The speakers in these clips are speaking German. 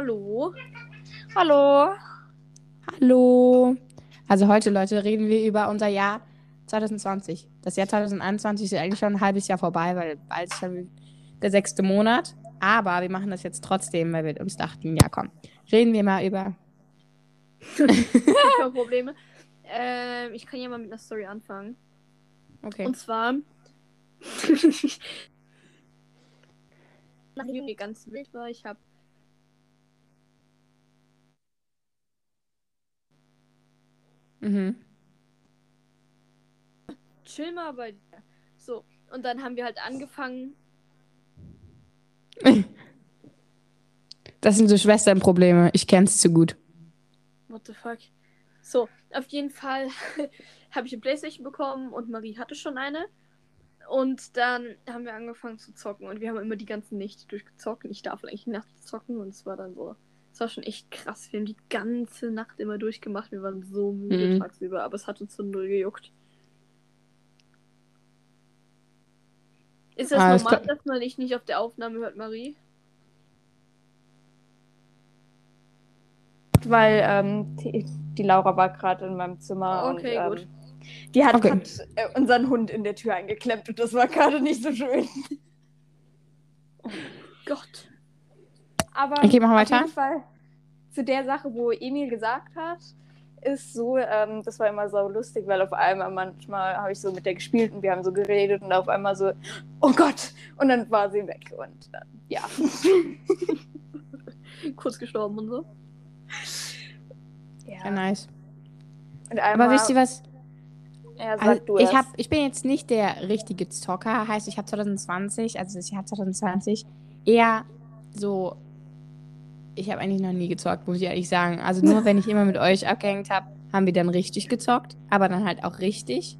Hallo. Hallo. Hallo. Also heute, Leute, reden wir über unser Jahr 2020. Das Jahr 2021 ist ja eigentlich schon ein halbes Jahr vorbei, weil bald ist schon der sechste Monat. Aber wir machen das jetzt trotzdem, weil wir uns dachten, ja komm, reden wir mal über. Keine Probleme. Ähm, ich kann ja mal mit einer Story anfangen. Okay. Und zwar. Nachdem mir ganz wild war, ich habe Mhm. chill mal bei dir. So, und dann haben wir halt angefangen. Das sind so Schwesternprobleme. Ich kenn's zu gut. What the fuck? So, auf jeden Fall habe ich eine Playstation bekommen und Marie hatte schon eine. Und dann haben wir angefangen zu zocken und wir haben immer die ganze Nächte durchgezockt. Ich darf eigentlich nachts zocken und es war dann so. Es war schon echt krass. Wir haben die ganze Nacht immer durchgemacht. Wir waren so müde Mhm. tagsüber, aber es hat uns so null gejuckt. Ist das Alles normal, dass man dich nicht auf der Aufnahme hört, Marie? Weil ähm, die, die Laura war gerade in meinem Zimmer Okay, und gut. ähm, die hat Okay. grad, äh, unseren Hund in der Tür eingeklemmt und das war gerade nicht so schön. Gott. Aber Okay, machen wir auf weiter. jeden Fall zu der Sache, wo Emil gesagt hat, ist so, ähm, das war immer so lustig, weil auf einmal manchmal habe ich so mit der gespielt und wir haben so geredet und auf einmal so, oh Gott, und dann war sie weg und äh, ja. Kurz gestorben und so. Ja, nice. Und einmal, Aber wisst ihr was? ja, Also, du ich, hab, ich bin jetzt nicht der richtige Zocker. Heißt, ich habe 2020, also das Jahr 2020, eher so. Ich habe eigentlich noch nie gezockt, muss ich ehrlich sagen. Also nur wenn ich immer mit euch abgehängt habe, haben wir dann richtig gezockt. Aber dann halt auch richtig.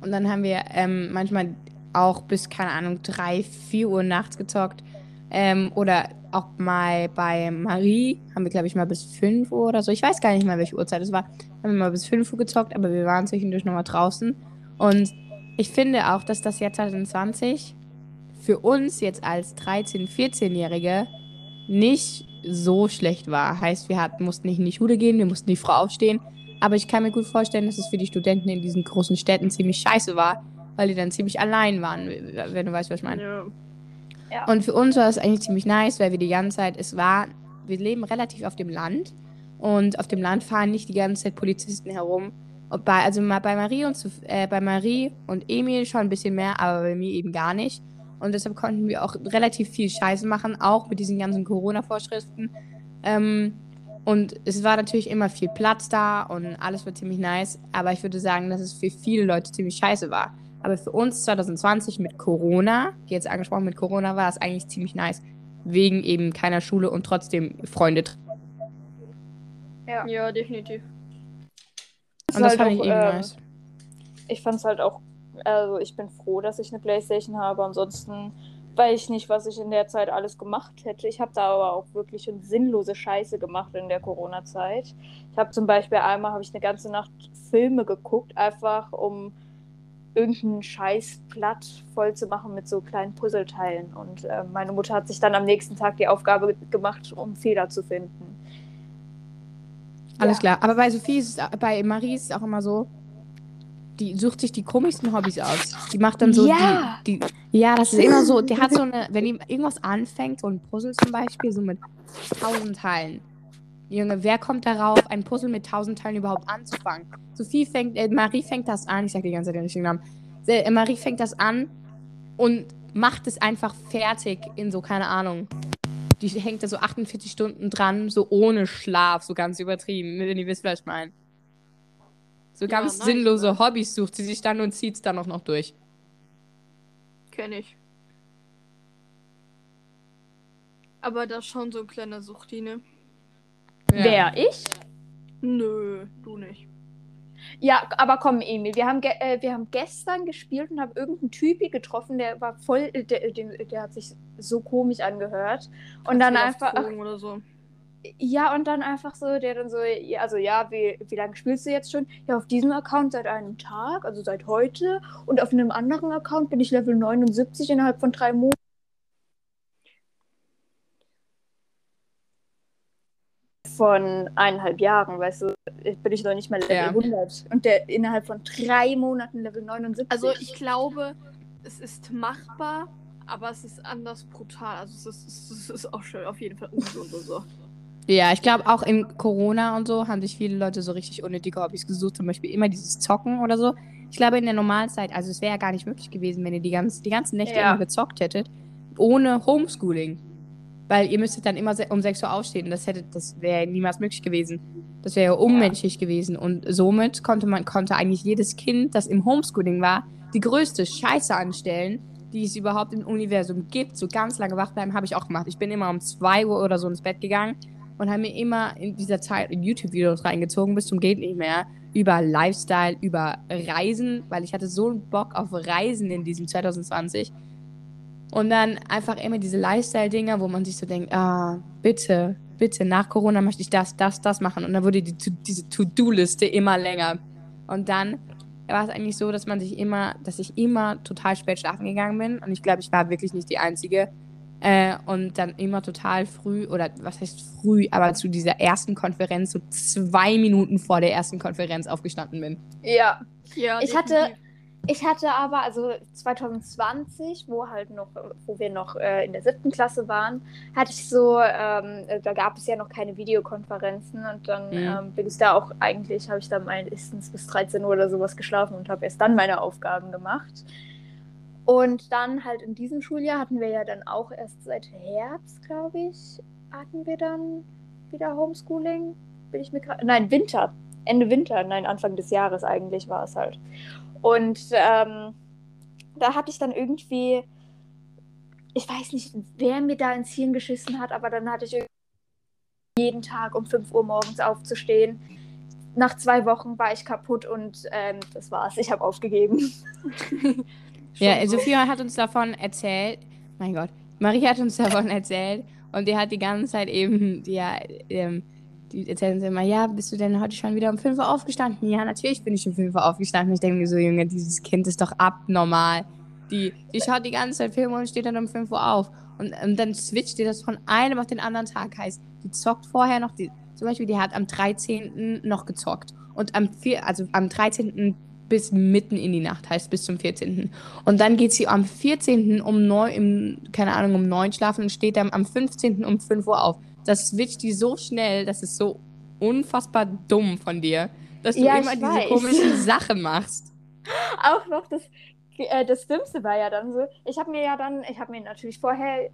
Und dann haben wir ähm, manchmal auch bis, keine Ahnung, 3, 4 Uhr nachts gezockt. Ähm, oder auch mal bei Marie haben wir, glaube ich, mal bis 5 Uhr oder so. Ich weiß gar nicht mal, welche Uhrzeit es war. Haben wir mal bis 5 Uhr gezockt, aber wir waren zwischendurch nochmal draußen. Und ich finde auch, dass das Jahr 2020 für uns jetzt als 13-, 14-Jährige nicht so schlecht war. Heißt, wir hatten, mussten nicht in die Schule gehen, wir mussten nicht früh aufstehen. Aber ich kann mir gut vorstellen, dass es für die Studenten in diesen großen Städten ziemlich scheiße war, weil die dann ziemlich allein waren, wenn du weißt, was ich meine. Ja. Und für uns war es eigentlich ziemlich nice, weil wir die ganze Zeit, es war, wir leben relativ auf dem Land und auf dem Land fahren nicht die ganze Zeit Polizisten herum. Und bei, also mal bei Marie und äh, bei Marie und Emil schon ein bisschen mehr, aber bei mir eben gar nicht. Und deshalb konnten wir auch relativ viel Scheiße machen, auch mit diesen ganzen Corona-Vorschriften. Ähm, und es war natürlich immer viel Platz da und alles war ziemlich nice. Aber ich würde sagen, dass es für viele Leute ziemlich scheiße war. Aber für uns 2020 mit Corona, die jetzt angesprochen mit Corona, war es eigentlich ziemlich nice. Wegen eben keiner Schule und trotzdem Freunde. ja. Ja, definitiv. Und das halt fand ich auch, eben ähm, nice. ich fand es halt auch, also ich bin froh, dass ich eine Playstation habe. Ansonsten weiß ich nicht, was ich in der Zeit alles gemacht hätte. Ich habe da aber auch wirklich schon sinnlose Scheiße gemacht in der Corona-Zeit. Ich habe zum Beispiel einmal habe ich eine ganze Nacht Filme geguckt, einfach um irgendein Scheißblatt voll zu machen mit so kleinen Puzzleteilen. Und äh, meine Mutter hat sich dann am nächsten Tag die Aufgabe gemacht, um Fehler zu finden. Alles ja. klar. Aber bei Sophie ist es, bei Marie ist es auch immer so, die sucht sich die komischsten Hobbys aus. Die macht dann so Ja. die, die. Ja, das ist immer so, die hat so eine, wenn die irgendwas anfängt, so ein Puzzle zum Beispiel, so mit tausend Teilen. Junge, wer kommt darauf, ein Puzzle mit tausend Teilen überhaupt anzufangen? Sophie fängt, äh, Marie fängt das an, ich sag die ganze Zeit den richtigen Namen. Äh, Marie fängt das an und macht es einfach fertig in so, keine Ahnung. Die hängt da so 48 Stunden dran, so ohne Schlaf, so ganz übertrieben, wenn ihr wisst, was ich meine. So Ja, ganz nice, sinnlose ne? Hobbys sucht sie sich dann und zieht es dann auch noch durch. Kenn ich. Aber das ist schon so ein kleiner Suchti, ne? Ja. Wer? Ich? Nö, du nicht. Ja, aber komm, Emil, wir haben, ge äh, wir haben gestern gespielt und haben irgendeinen Typi getroffen, der war voll, äh, der, der, der hat sich so komisch angehört. Und dann Hast du einfach, Oder so. Ja, und dann einfach so, der dann so, ja, also ja, wie, wie lange spielst du jetzt schon? Ja, auf diesem Account seit einem Tag, also seit heute. Und auf einem anderen Account bin ich Level 79 innerhalb von drei Monaten. von eineinhalb Jahren, weißt du, bin ich noch nicht mal Level Ja. 100. Und der innerhalb von drei Monaten Level 79. Also ich glaube, es ist machbar, aber es ist anders brutal. Also es ist, es ist, es ist auch schon auf jeden Fall ungesund und so. Ja, ich glaube auch in Corona und so haben sich viele Leute so richtig unnötige Hobbys gesucht, zum Beispiel immer dieses Zocken oder so. Ich glaube in der Normalzeit, also es wäre ja gar nicht möglich gewesen, wenn ihr die, ganz, die ganzen Nächte Ja. immer gezockt hättet, ohne Homeschooling. Weil ihr müsstet dann immer um 6 Uhr aufstehen das hätte, das wäre niemals möglich gewesen. Das wäre ja unmenschlich gewesen. Und somit konnte man, konnte eigentlich jedes Kind, das im Homeschooling war, die größte Scheiße anstellen, die es überhaupt im Universum gibt. So ganz lange wach bleiben habe ich auch gemacht. Ich bin immer um 2 Uhr oder so ins Bett gegangen und habe mir immer in dieser Zeit YouTube-Videos reingezogen, bis zum geht nicht mehr, über Lifestyle, über Reisen, weil ich hatte so einen Bock auf Reisen in diesem 2020. Und dann einfach immer diese Lifestyle-Dinger, wo man sich so denkt, ah, bitte, bitte, nach Corona möchte ich das, das, das machen. Und dann wurde die, diese To-Do-Liste immer länger. Und dann war es eigentlich so, dass man sich immer, dass ich immer total spät schlafen gegangen bin. Und ich glaube, ich war wirklich nicht die Einzige. Äh, und dann immer total früh, oder was heißt früh, aber zu dieser ersten Konferenz, so zwei Minuten vor der ersten Konferenz aufgestanden bin. ja, Ja, Ich hatte-. Ich hatte aber, also 2020, wo halt noch, wo wir noch äh, in der siebten Klasse waren, hatte ich so, ähm, äh, da gab es ja noch keine Videokonferenzen und dann Mhm. ähm, bin ich da auch eigentlich, habe ich da meistens bis 13 Uhr oder sowas geschlafen und habe erst dann meine Aufgaben gemacht. Und dann halt in diesem Schuljahr hatten wir ja dann auch erst seit Herbst, glaube ich, hatten wir dann wieder Homeschooling. Bin ich mir gerade. Nein, Winter. Ende Winter, nein, Anfang des Jahres eigentlich war es halt. Und ähm, da hatte ich dann irgendwie, ich weiß nicht, wer mir da ins Hirn geschissen hat, aber dann hatte ich jeden Tag um 5 Uhr morgens aufzustehen. Nach zwei Wochen war ich kaputt und ähm, das war's. Ich habe aufgegeben. Ja. Sophia hat uns davon erzählt. Mein Gott, Marie hat uns davon erzählt und die hat die ganze Zeit eben, die, ja, ähm, die erzählt uns immer, ja, bist du denn heute schon wieder um 5 Uhr aufgestanden? Ja, natürlich bin ich um 5 Uhr aufgestanden. Ich denke mir so, Junge, dieses Kind ist doch abnormal. Die, die schaut die ganze Zeit Filme und steht dann um 5 Uhr auf. Und, und dann switcht ihr das von einem auf den anderen Tag. Heißt, die zockt vorher noch, die, zum Beispiel, die hat am 13. noch gezockt. Und am, vier, also am 13. bis mitten in die Nacht, heißt bis zum 14. Und dann geht sie am 14. um 9, im, keine Ahnung, um 9 schlafen und steht dann am 15. um 5 Uhr auf. Das switcht die so schnell, das ist so unfassbar dumm von dir, dass du Ja, immer diese weiß. komischen Sachen machst. Auch noch das, äh, das Dümmste war ja dann so, ich habe mir ja dann, ich habe mir natürlich vorher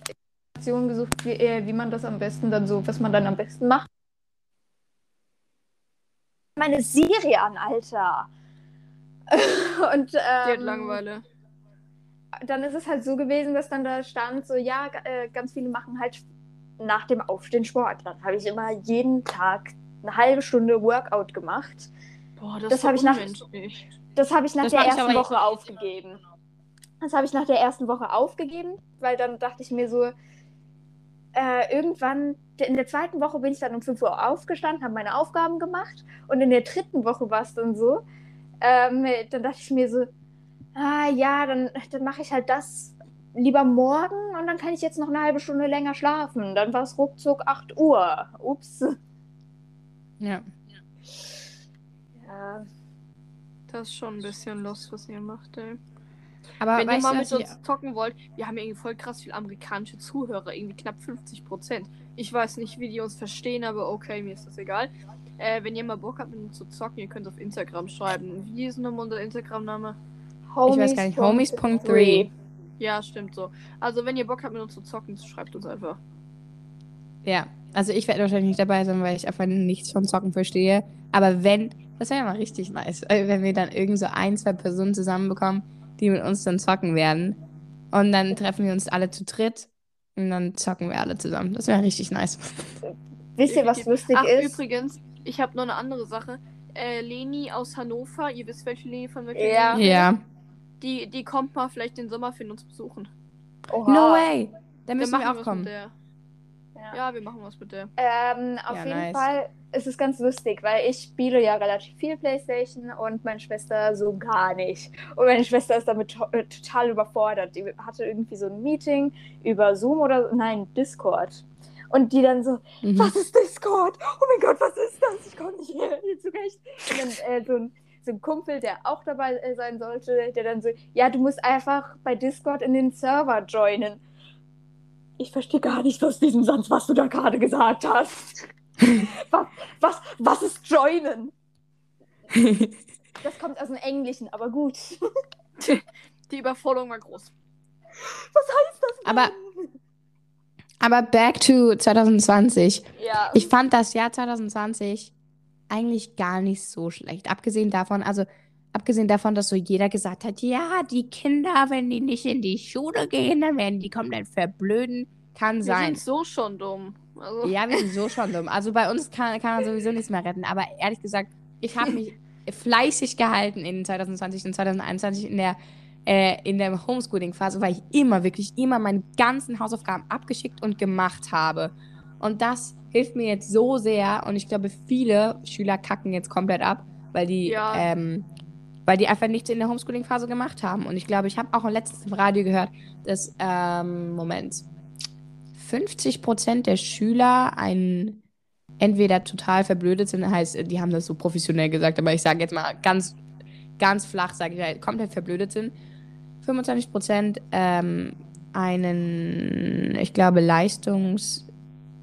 Informationen gesucht, wie, äh, wie man das am besten dann so, was man dann am besten macht. Meine Serie an, Alter. Und Die hat ähm, Langeweile. dann ist es halt so gewesen, dass dann da stand, so ja, äh, ganz viele machen halt nach dem Aufstehen Sport. Dann habe ich immer jeden Tag eine halbe Stunde Workout gemacht. Boah, das, das ist hab doch ich nach-. Das habe ich nach Das der ersten Woche aufgegeben. Das habe ich nach der ersten Woche aufgegeben, weil dann dachte ich mir so, äh, irgendwann, in der zweiten Woche bin ich dann um 5 Uhr aufgestanden, habe meine Aufgaben gemacht und in der dritten Woche war es dann so, ähm, dann dachte ich mir so, ah ja, dann, dann mache ich halt das lieber morgen und dann kann ich jetzt noch eine halbe Stunde länger schlafen. Dann war es ruckzuck 8 Uhr. Ups. Ja. Ja. Das ist schon ein bisschen los, was ihr macht, ey. Aber Wenn ihr mal mit uns zocken wollt, wir haben ja irgendwie voll krass viel amerikanische Zuhörer, irgendwie knapp 50 Prozent. Ich weiß nicht, wie die uns verstehen, aber okay, mir ist das egal. Äh, wenn ihr mal Bock habt, mit uns zu zocken, ihr könnt auf Instagram schreiben. Wie ist nochmal unser Instagram-Name? Ich weiß gar nicht, Homies.3. Ja, stimmt so. Also, wenn ihr Bock habt, mit uns zu zocken, schreibt uns einfach. ja, also ich werde wahrscheinlich nicht dabei sein, weil ich einfach nichts von Zocken verstehe. Aber wenn, das wäre ja mal richtig nice, wenn wir dann irgend so ein, zwei Personen zusammenbekommen, die mit uns dann zocken werden. Und dann treffen wir uns alle zu dritt und dann zocken wir alle zusammen. Das wäre richtig nice. Wisst ihr, was lustig Ach, ist? übrigens, ich habe noch eine andere Sache. Äh, Leni aus Hannover, ihr wisst, welche Leni von welcher Ja. Leni? Ja. Die, die kommt mal vielleicht den Sommer für uns besuchen. Oha. No way! Da Dann müssen machen wir wir auch was kommen. mit der. Ja. Ja, wir machen was mit der. Ähm, auf Ja, jeden nice. Fall ist es ganz lustig, weil ich spiele ja relativ viel Playstation und meine Schwester so gar nicht. Und meine Schwester ist damit to äh, total überfordert. Die hatte irgendwie so ein Meeting über Zoom oder nein, Discord. Und die dann so, Mhm. was ist Discord? Oh mein Gott, was ist das? Ich komme nicht hier, hier zurecht. Und dann äh, so, ein, so ein Kumpel, der auch dabei äh, sein sollte, der dann so, ja, du musst einfach bei Discord in den Server joinen. Ich verstehe gar nicht aus diesem Satz, was du da gerade gesagt hast. was, was, was ist joinen? Das kommt aus dem Englischen, aber gut. Die Überforderung war groß. Was heißt das? Aber- Aber back to 2020. Ja. Ich fand das Jahr 2020 eigentlich gar nicht so schlecht. Abgesehen davon, also abgesehen davon, dass so jeder gesagt hat, ja, die Kinder, wenn die nicht in die Schule gehen, dann werden die komplett verblöden. Kann Wir sein. sind so schon dumm. Also, Ja, wir sind so schon dumm. Also bei uns kann, kann man sowieso nichts mehr retten. Aber ehrlich gesagt, ich habe mich fleißig gehalten in 2020 und 2021 in der, äh, in der Homeschooling-Phase, weil ich immer, wirklich immer meine ganzen Hausaufgaben abgeschickt und gemacht habe. Und das hilft mir jetzt so sehr. Und ich glaube, viele Schüler kacken jetzt komplett ab, weil die, Ja. ähm, weil die einfach nichts in der Homeschooling-Phase gemacht haben. Und ich glaube, ich habe auch letztens im Radio gehört, dass, ähm, Moment, 50 Prozent der Schüler ein entweder total verblödet sind, heißt, die haben das so professionell gesagt, aber ich sage jetzt mal ganz, ganz flach, sage ich komplett verblödet sind. 25 Prozent ähm, einen, ich glaube, Leistungs,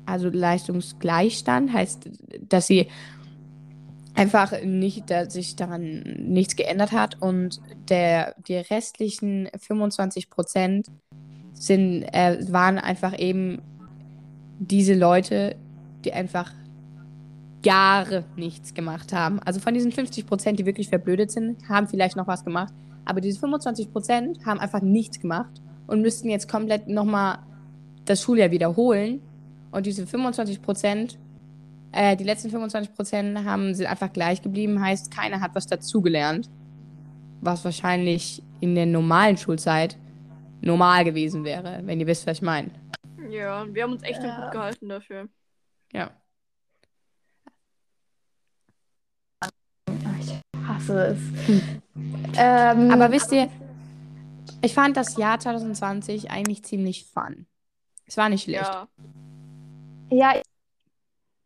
also Leistungsgleichstand, heißt, dass sie einfach nicht, dass sich daran nichts geändert hat und der, die restlichen 25 Prozent sind, äh, waren einfach eben diese Leute, die einfach Jahre nichts gemacht haben. Also von diesen 50 Prozent, die wirklich verblödet sind, haben vielleicht noch was gemacht. Aber diese 25 Prozent haben einfach nichts gemacht und müssten jetzt komplett nochmal das Schuljahr wiederholen. Und diese 25 Prozent, äh, die letzten 25 Prozent haben, sind einfach gleich geblieben. Heißt, keiner hat was dazugelernt. Was wahrscheinlich in der normalen Schulzeit normal gewesen wäre, wenn ihr wisst, was ich meine. ja, wir haben uns echt Ja. gut gehalten dafür. Ja. Hasse es. Hm. Ähm, Aber wisst ihr, ich fand das Jahr 2020 eigentlich ziemlich fun. Es war nicht schlecht. Ja. Ja,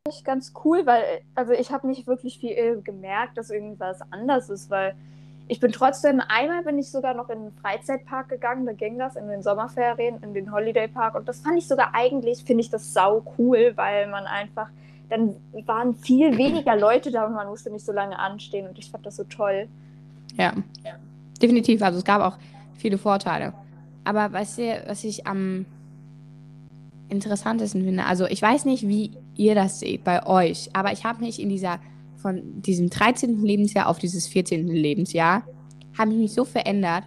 ich ganz cool, weil also ich habe nicht wirklich viel äh, gemerkt, dass irgendwas anders ist, weil ich bin trotzdem, einmal bin ich sogar noch in den Freizeitpark gegangen, da ging das in den Sommerferien, in den Holiday Park und das fand ich sogar eigentlich, finde ich das sau cool, weil man einfach, dann waren viel weniger Leute da und man musste nicht so lange anstehen und ich fand das so toll. Ja. Definitiv. Also es gab auch viele Vorteile. Aber weißt du, was ich am interessantesten finde? Also ich weiß nicht, wie ihr das seht bei euch, aber ich habe mich in dieser, von diesem 13. Lebensjahr auf dieses 14. Lebensjahr, habe ich mich so verändert.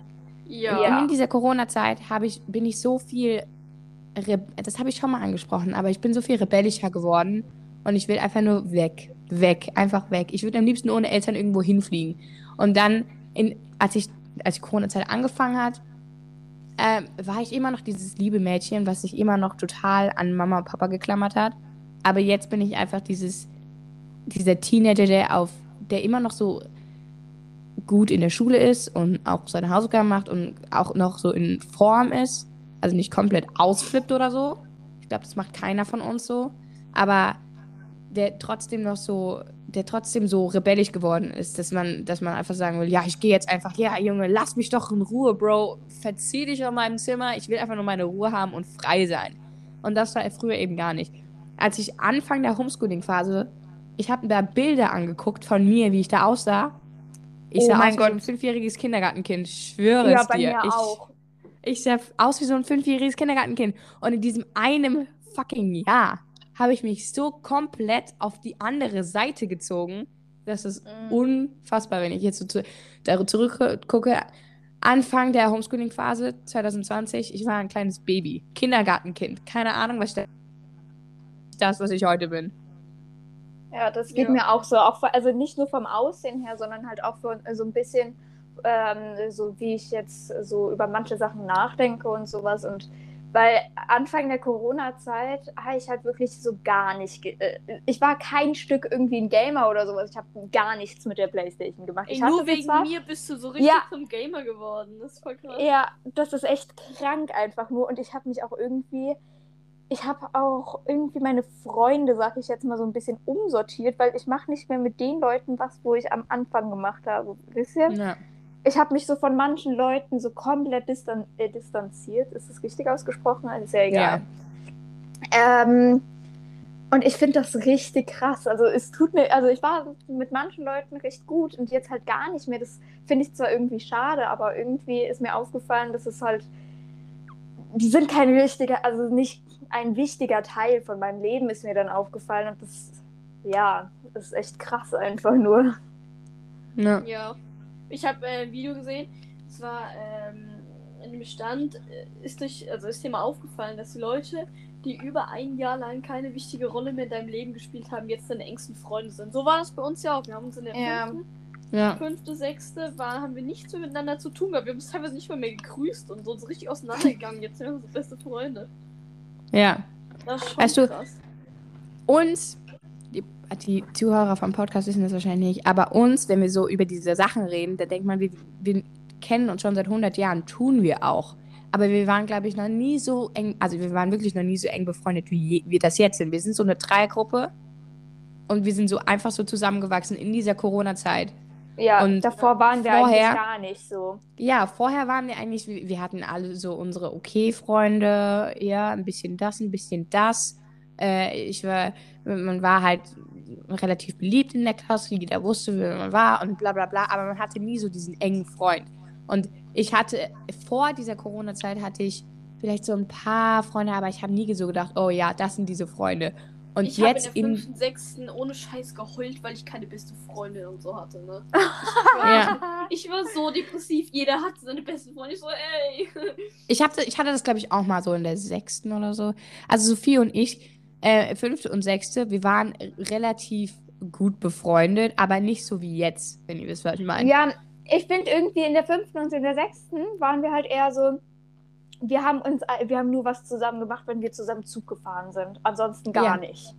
Ja. Ja. Und in dieser Corona-Zeit habe ich, bin ich so viel, Re das habe ich schon mal angesprochen, aber ich bin so viel rebellischer geworden und ich will einfach nur weg, weg, einfach weg. Ich würde am liebsten ohne Eltern irgendwo hinfliegen. Und dann, in, als ich, als die Corona-Zeit angefangen hat, ähm, war ich immer noch dieses liebe Mädchen, was sich immer noch total an Mama und Papa geklammert hat. Aber jetzt bin ich einfach dieses, dieser Teenager, der auf, der immer noch so gut in der Schule ist und auch seine Hausaufgaben macht und auch noch so in Form ist. Also nicht komplett ausflippt oder so. Ich glaube, das macht keiner von uns so. Aber der trotzdem noch so, der trotzdem so rebellisch geworden ist, dass man, dass man einfach sagen will, ja, ich gehe jetzt einfach, ja, Junge, lass mich doch in Ruhe, Bro. Verzieh dich aus meinem Zimmer. Ich will einfach nur meine Ruhe haben und frei sein. Und das war früher eben gar nicht. Als ich Anfang der Homeschooling-Phase, ich habe da Bilder angeguckt von mir, wie ich da aussah. Ich Oh sah mein aus wie so ein Gott. fünfjähriges Kindergartenkind. Ich schwöre Ja, es bei dir. mir ich, auch. ich sah aus wie so ein fünfjähriges Kindergartenkind. Und in diesem einem fucking Jahr habe ich mich so komplett auf die andere Seite gezogen. Das ist Mhm. unfassbar, wenn ich jetzt so zu, da zurückgucke. Anfang der Homeschooling-Phase 2020, ich war ein kleines Baby, Kindergartenkind. Keine Ahnung, was das, was ich heute bin. Ja, das geht Ja. mir auch so. Auch, also nicht nur vom Aussehen her, sondern halt auch von, so ein bisschen, ähm, so wie ich jetzt so über manche Sachen nachdenke und sowas. Und weil Anfang der Corona-Zeit habe ich halt wirklich so gar nicht. ge- äh, Ich war kein Stück irgendwie ein Gamer oder sowas. Ich habe gar nichts mit der Playstation gemacht. Ey, ich nur wegen zwar, mir bist du so richtig Ja. zum Gamer geworden. Das ist voll krass. Ja, das ist echt krank einfach nur. Und ich habe mich auch irgendwie ich habe auch irgendwie meine Freunde, sag ich jetzt mal, so ein bisschen umsortiert, weil ich mache nicht mehr mit den Leuten was, wo ich am Anfang gemacht habe. Wisst ihr? Ja. Ich habe mich so von manchen Leuten so komplett distan äh, distanziert. Ist das richtig ausgesprochen? Also ist ja egal. Ähm, und ich finde das richtig krass. Also es tut mir, also ich war mit manchen Leuten recht gut und jetzt halt gar nicht mehr. Das finde ich zwar irgendwie schade, aber irgendwie ist mir aufgefallen, dass es halt, die sind kein wichtiger, also nicht ein wichtiger Teil von meinem Leben ist mir dann aufgefallen und das, ja, das ist echt krass einfach nur. Ja. Ja. Ich habe äh, ein Video gesehen, es war ähm, in dem Stand, äh, ist durch, also ist dir mal aufgefallen, dass die Leute, die über ein Jahr lang keine wichtige Rolle mehr in deinem Leben gespielt haben, jetzt deine engsten Freunde sind. So war das bei uns ja auch. Wir haben uns in der Ja. fünften, Ja. fünfte, sechste, war, haben wir nichts mehr miteinander zu tun gehabt. Wir haben uns teilweise nicht mal mehr gegrüßt und so uns richtig auseinandergegangen. Jetzt sind wir unsere beste Freunde. ja. Das ist schon Weißt du, krass. uns, die, Zuhörer vom Podcast wissen das wahrscheinlich nicht, aber uns, wenn wir so über diese Sachen reden, da denkt man, wir, wir kennen uns schon seit 100 Jahren, tun wir auch. Aber wir waren, glaube ich, noch nie so eng, also wir waren wirklich noch nie so eng befreundet, wie wir das jetzt sind. Wir sind so eine Dreiergruppe und wir sind so einfach so zusammengewachsen in dieser Corona-Zeit. Ja, Und davor waren wir vorher- eigentlich gar nicht so. Ja, vorher waren wir eigentlich, wir wir hatten alle so unsere Okay-Freunde, ja, ein bisschen das, ein bisschen das. Äh, ich war, man war halt relativ beliebt in der Klasse, jeder wusste, wer man war und bla bla bla, aber man hatte nie so diesen engen Freund. Und ich hatte, vor dieser Corona-Zeit hatte ich vielleicht so ein paar Freunde, aber ich habe nie so gedacht, oh ja, das sind diese Freunde. Und ich habe in jetzt der in, fünften, sechsten ohne Scheiß geheult, weil ich keine beste Freundin und so hatte, ne? ja. Ich war so depressiv, jeder hatte seine beste Freundin. Ich so, ey. Ich hatte, ich hatte das, glaube ich, auch mal so in der sechsten oder so. Also Sophie und ich, äh, fünfte und sechste, wir waren relativ gut befreundet, aber nicht so wie jetzt, wenn ihr wisst, was ich meine. Ja, ich finde irgendwie in der fünften und in der sechsten waren wir halt eher so, wir haben uns, wir haben nur was zusammen gemacht, wenn wir zusammen Zug gefahren sind. Ansonsten gar Ja. nicht.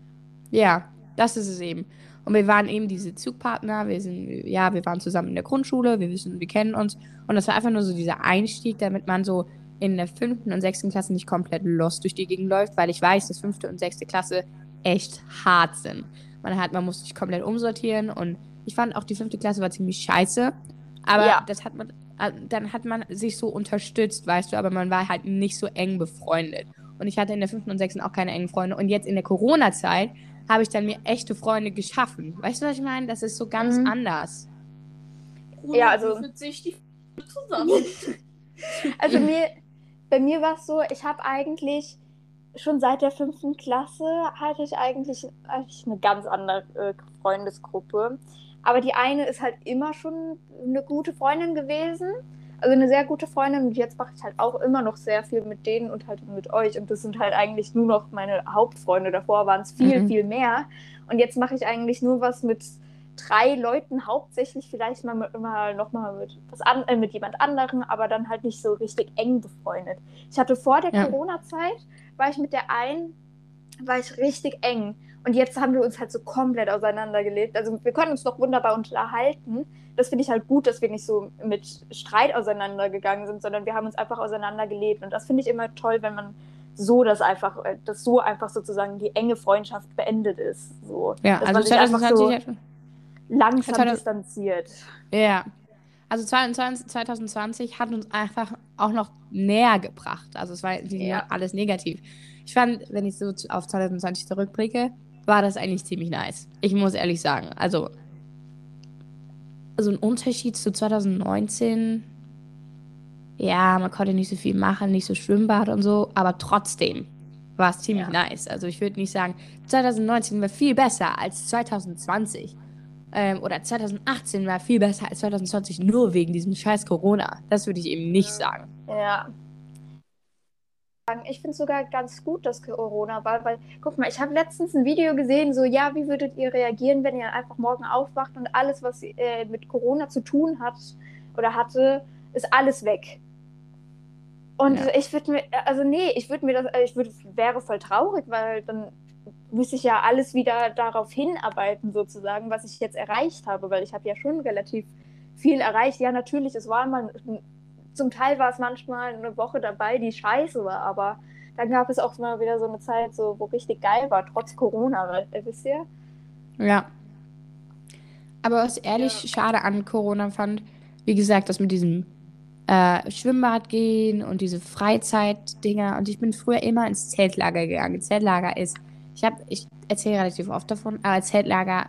Ja, das ist es eben. Und wir waren eben diese Zugpartner, wir sind, ja, wir waren zusammen in der Grundschule, wir wissen, wir kennen uns. Und das war einfach nur so dieser Einstieg, damit man so in der fünften und sechsten Klasse nicht komplett lost durch die Gegend läuft, weil ich weiß, dass fünfte und sechste Klasse echt hart sind. Man hat, man muss sich komplett umsortieren und ich fand auch die fünfte Klasse war ziemlich scheiße. Aber Ja. das hat man, äh, dann hat man sich so unterstützt, weißt du, aber man war halt nicht so eng befreundet. Und ich hatte in der fünften und sechsten auch keine engen Freunde. Und jetzt in der Corona-Zeit habe ich dann mir echte Freunde geschaffen. Weißt du, was ich meine? Das ist so ganz Mhm. anders. Ja, also- würfelt sich die zusammen. Also mir, bei mir war es so, ich habe eigentlich schon seit der fünften Klasse hatte ich eigentlich, eigentlich eine ganz andere äh, Freundesgruppe. Aber die eine ist halt immer schon eine gute Freundin gewesen. Also eine sehr gute Freundin. Und jetzt mache ich halt auch immer noch sehr viel mit denen und halt mit euch. Und das sind halt eigentlich nur noch meine Hauptfreunde. Davor waren es viel, Mhm. viel mehr. Und jetzt mache ich eigentlich nur was mit drei Leuten, hauptsächlich vielleicht mal, mit, mal noch mal mit, was an, äh, mit jemand anderem, aber dann halt nicht so richtig eng befreundet. Ich hatte vor der Ja. Corona-Zeit, war ich mit der einen, war ich richtig eng. Und jetzt haben wir uns halt so komplett auseinandergelebt. Also wir können uns noch wunderbar unterhalten. Das finde ich halt gut, dass wir nicht so mit Streit auseinandergegangen sind, sondern wir haben uns einfach auseinandergelebt. Und das finde ich immer toll, wenn man so das einfach, äh, dass so einfach sozusagen die enge Freundschaft beendet ist. So, Ja, dass also man sich einfach 2020 so langsam 2000 distanziert. Ja. Also 2020 2020 hat uns einfach auch noch näher gebracht. Also es war Ja. alles negativ. Ich fand, wenn ich so auf 2020 zurückblicke, war das eigentlich ziemlich nice. Ich muss ehrlich sagen. Also, so ein Unterschied zu 2019. Ja, man konnte nicht so viel machen, nicht so Schwimmbad und so, aber trotzdem war es ziemlich Ja. nice. Also ich würde nicht sagen, 2019 war viel besser als 2020. Ähm, oder 2018 war viel besser als 2020, nur wegen diesem scheiß Corona. Das würde ich eben nicht sagen. Ja. Ich finde es sogar ganz gut, dass Corona war, weil, guck mal, ich habe letztens ein Video gesehen, so, ja, wie würdet ihr reagieren, wenn ihr einfach morgen aufwacht und alles, was äh, mit Corona zu tun hat oder hatte, ist alles weg. Und Ja. ich würde mir, also nee, ich würde mir das, äh, ich würde, wäre voll traurig, weil dann müsste ich ja alles wieder darauf hinarbeiten, sozusagen, was ich jetzt erreicht habe, weil ich habe ja schon relativ viel erreicht. Ja, natürlich, es war mal, zum Teil war es manchmal eine Woche dabei, die scheiße war, aber dann gab es auch mal wieder so eine Zeit, so, wo richtig geil war, trotz Corona, äh, wisst ihr? Ja. Aber was ehrlich Ja. schade an Corona fand, wie gesagt, das mit diesem äh, Schwimmbad gehen und diese Freizeitdinger. Und ich bin früher immer ins Zeltlager gegangen. Zeltlager ist, ich habe, ich erzähle relativ oft davon, aber Zeltlager,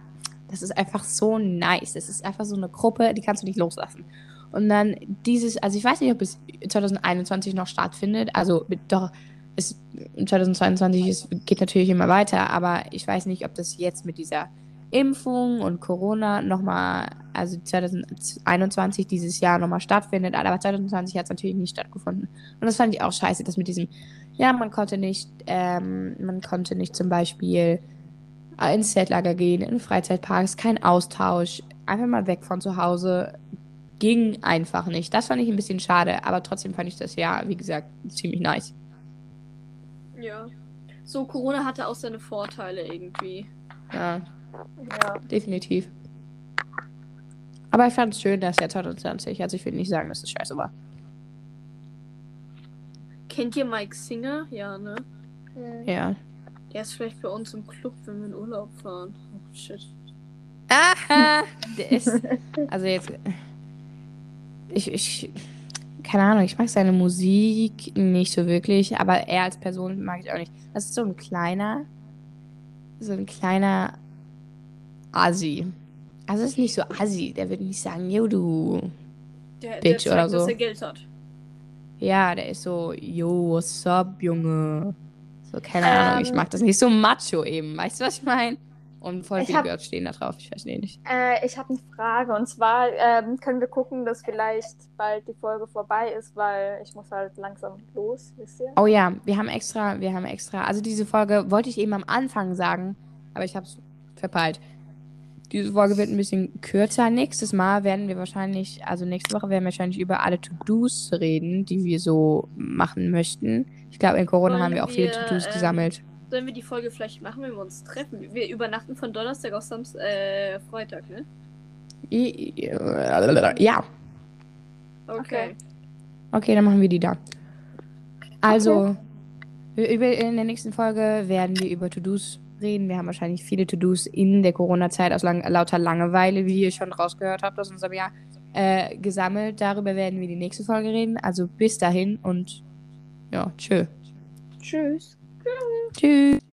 das ist einfach so nice. Es ist einfach so eine Gruppe, die kannst du nicht loslassen. Und dann dieses, also ich weiß nicht, ob es 2021 noch stattfindet. Also doch, es 2022 ist, geht natürlich immer weiter, aber ich weiß nicht, ob das jetzt mit dieser Impfung und Corona nochmal, also 2021 dieses Jahr nochmal stattfindet, aber 2020 hat es natürlich nicht stattgefunden. Und das fand ich auch scheiße, dass mit diesem, ja, man konnte nicht, ähm, man konnte nicht zum Beispiel äh, ins Zeltlager gehen, in Freizeitparks, kein Austausch, einfach mal weg von zu Hause, ging einfach nicht. Das fand ich ein bisschen schade, aber trotzdem fand ich das ja, wie gesagt, ziemlich nice. Ja. So, Corona hatte auch seine Vorteile irgendwie. Ja, Ja. definitiv. Aber ich fand es schön, dass ja 2020, also ich will nicht sagen, dass es scheiße war. Kennt ihr Mike Singer? Ja, ne? Hm. Ja. Er ist vielleicht bei uns im Club, wenn wir in Urlaub fahren. Oh, shit. Aha! Der ist. Also jetzt. Ich, ich. Keine Ahnung, ich mag seine Musik nicht so wirklich, aber er als Person mag ich auch nicht. Das ist so ein kleiner. So ein kleiner Assi. Also es ist nicht so Assi. Der würde nicht sagen, yo, du. Der, Bitch der oder zeigt, dass so. er Geld hat. Ja, der ist so, yo, what's up, Junge? So, keine Ähm. Ahnung, ich mag das nicht. So macho eben. Weißt du, was ich meine? Und voll viele hab- Girls stehen da drauf. Ich weiß nicht. Äh, ich habe eine Frage und zwar ähm, können wir gucken, dass vielleicht bald die Folge vorbei ist, weil ich muss halt langsam los, wisst ihr? Oh ja, wir haben extra, wir haben extra, also diese Folge wollte ich eben am Anfang sagen, aber ich habe es verpeilt. Diese Folge wird ein bisschen kürzer. Nächstes Mal werden wir wahrscheinlich, also nächste Woche werden wir wahrscheinlich über alle To-Dos reden, die wir so machen möchten. Ich glaube, in Corona Wollen haben wir auch viele To-Dos ähm, gesammelt. Sollen wir die Folge vielleicht machen, wenn wir uns treffen? Wir übernachten von Donnerstag auf Samstag, äh, Freitag, ne? Ja, Okay. okay, dann machen wir die da. Also, über, in der nächsten Folge werden wir über To-Dos reden. Wir haben wahrscheinlich viele To-Dos in der Corona-Zeit aus lang, lauter Langeweile, wie ihr schon rausgehört habt aus unserem Jahr, äh, gesammelt. Darüber werden wir die nächste Folge reden. Also bis dahin und ja, tschö. Tschüss. Tschüss.